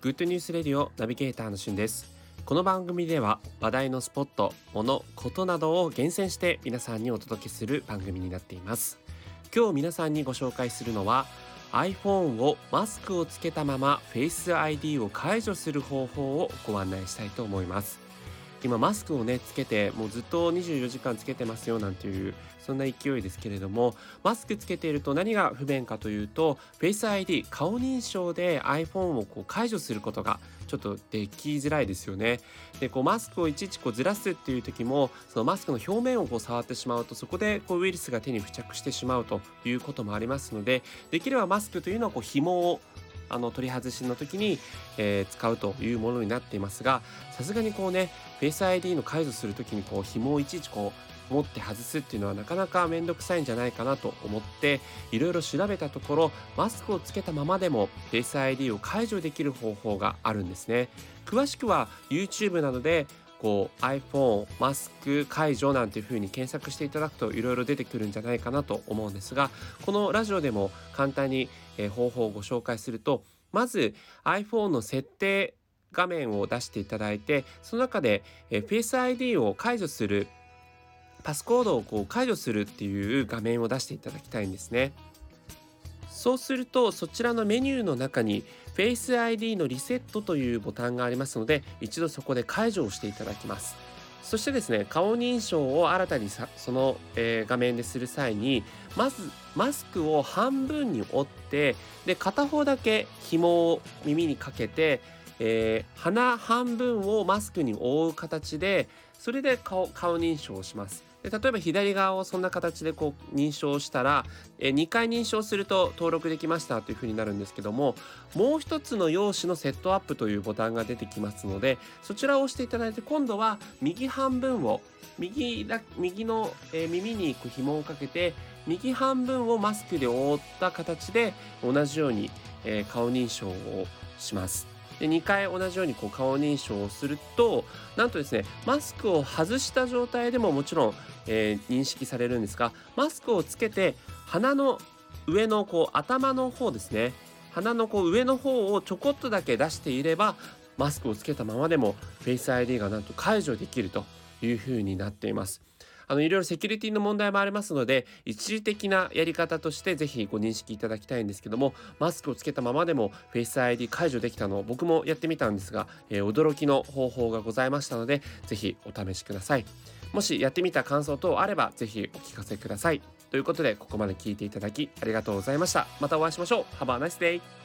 グッドニュースレディオナビゲーターのしゅんです。この番組では話題のスポット、物、ことなどを厳選して皆さんにお届けする番組になっています。今日皆さんにご紹介するのは iPhone をマスクをつけたまま Face ID を解除する方法をご案内したいと思います。今マスクをねつけてもうずっと24時間つけてますよなんていうそんな勢いですけれどもマスクつけていると何が不便かというと Face ID 顔認証で iPhone をこう解除することがちょっとできづらいですよね。でこうマスクをいちいちこうずらすっていう時もそのマスクの表面をこう触ってしまうとそこでこうウイルスが手に付着してしまうということもありますのでできればマスクというのはこう紐をあの取り外しの時に、えー、使うというものになっていますがさすがにこうねフェイス ID の解除する時にこう紐をいちいちこう持って外すっていうのはなかなか面倒くさいんじゃないかなと思っていろいろ調べたところマスクをつけたままでもフェイス ID を解除できる方法があるんですね。詳しくは YouTube などでこう iPhone マスク解除なんていう風に検索していただくといろいろ出てくるんじゃないかなと思うんですがこのラジオでも簡単に、え方法をご紹介するとまず iPhone の設定画面を出していただいてその中で、え Face ID を解除するパスコードをこう解除するっていう画面を出していただきたいんですね。そうするとそちらのメニューの中に Face ID のリセットというボタンがありますので一度そこで解除をしていただきます。そしてですね顔認証を新たにさその、えー、画面でする際にまずマスクを半分に折ってで片方だけ紐を耳にかけて、えー、鼻半分をマスクに覆う形でそれで顔顔認証をします。で例えば左側をそんな形でこう認証したら、え2回認証すると登録できましたというふうになるんですけどももう一つの用紙のセットアップというボタンが出てきますのでそちらを押していただいて今度は右半分を右だ右の、え耳にこう紐をかけて右半分をマスクで覆った形で同じように、え顔認証をします。で2回同じようにこう顔認証をするとなんとですねマスクを外した状態でももちろん、えー、認識されるんですがマスクをつけて鼻の上のこう頭の方ですね鼻のこう上の方をちょこっとだけ出していればマスクをつけたままでも Face ID がなんと解除できるというふうになっています。あのいろいろセキュリティの問題もありますので一時的なやり方としてぜひご認識いただきたいんですけどもマスクをつけたままでも Face ID 解除できたのを僕もやってみたんですが、えー、驚きの方法がございましたのでぜひお試しください。もしやってみた感想等あればぜひお聞かせください。ということでここまで聞いていただきありがとうございました。またお会いしましょう。Have a nice day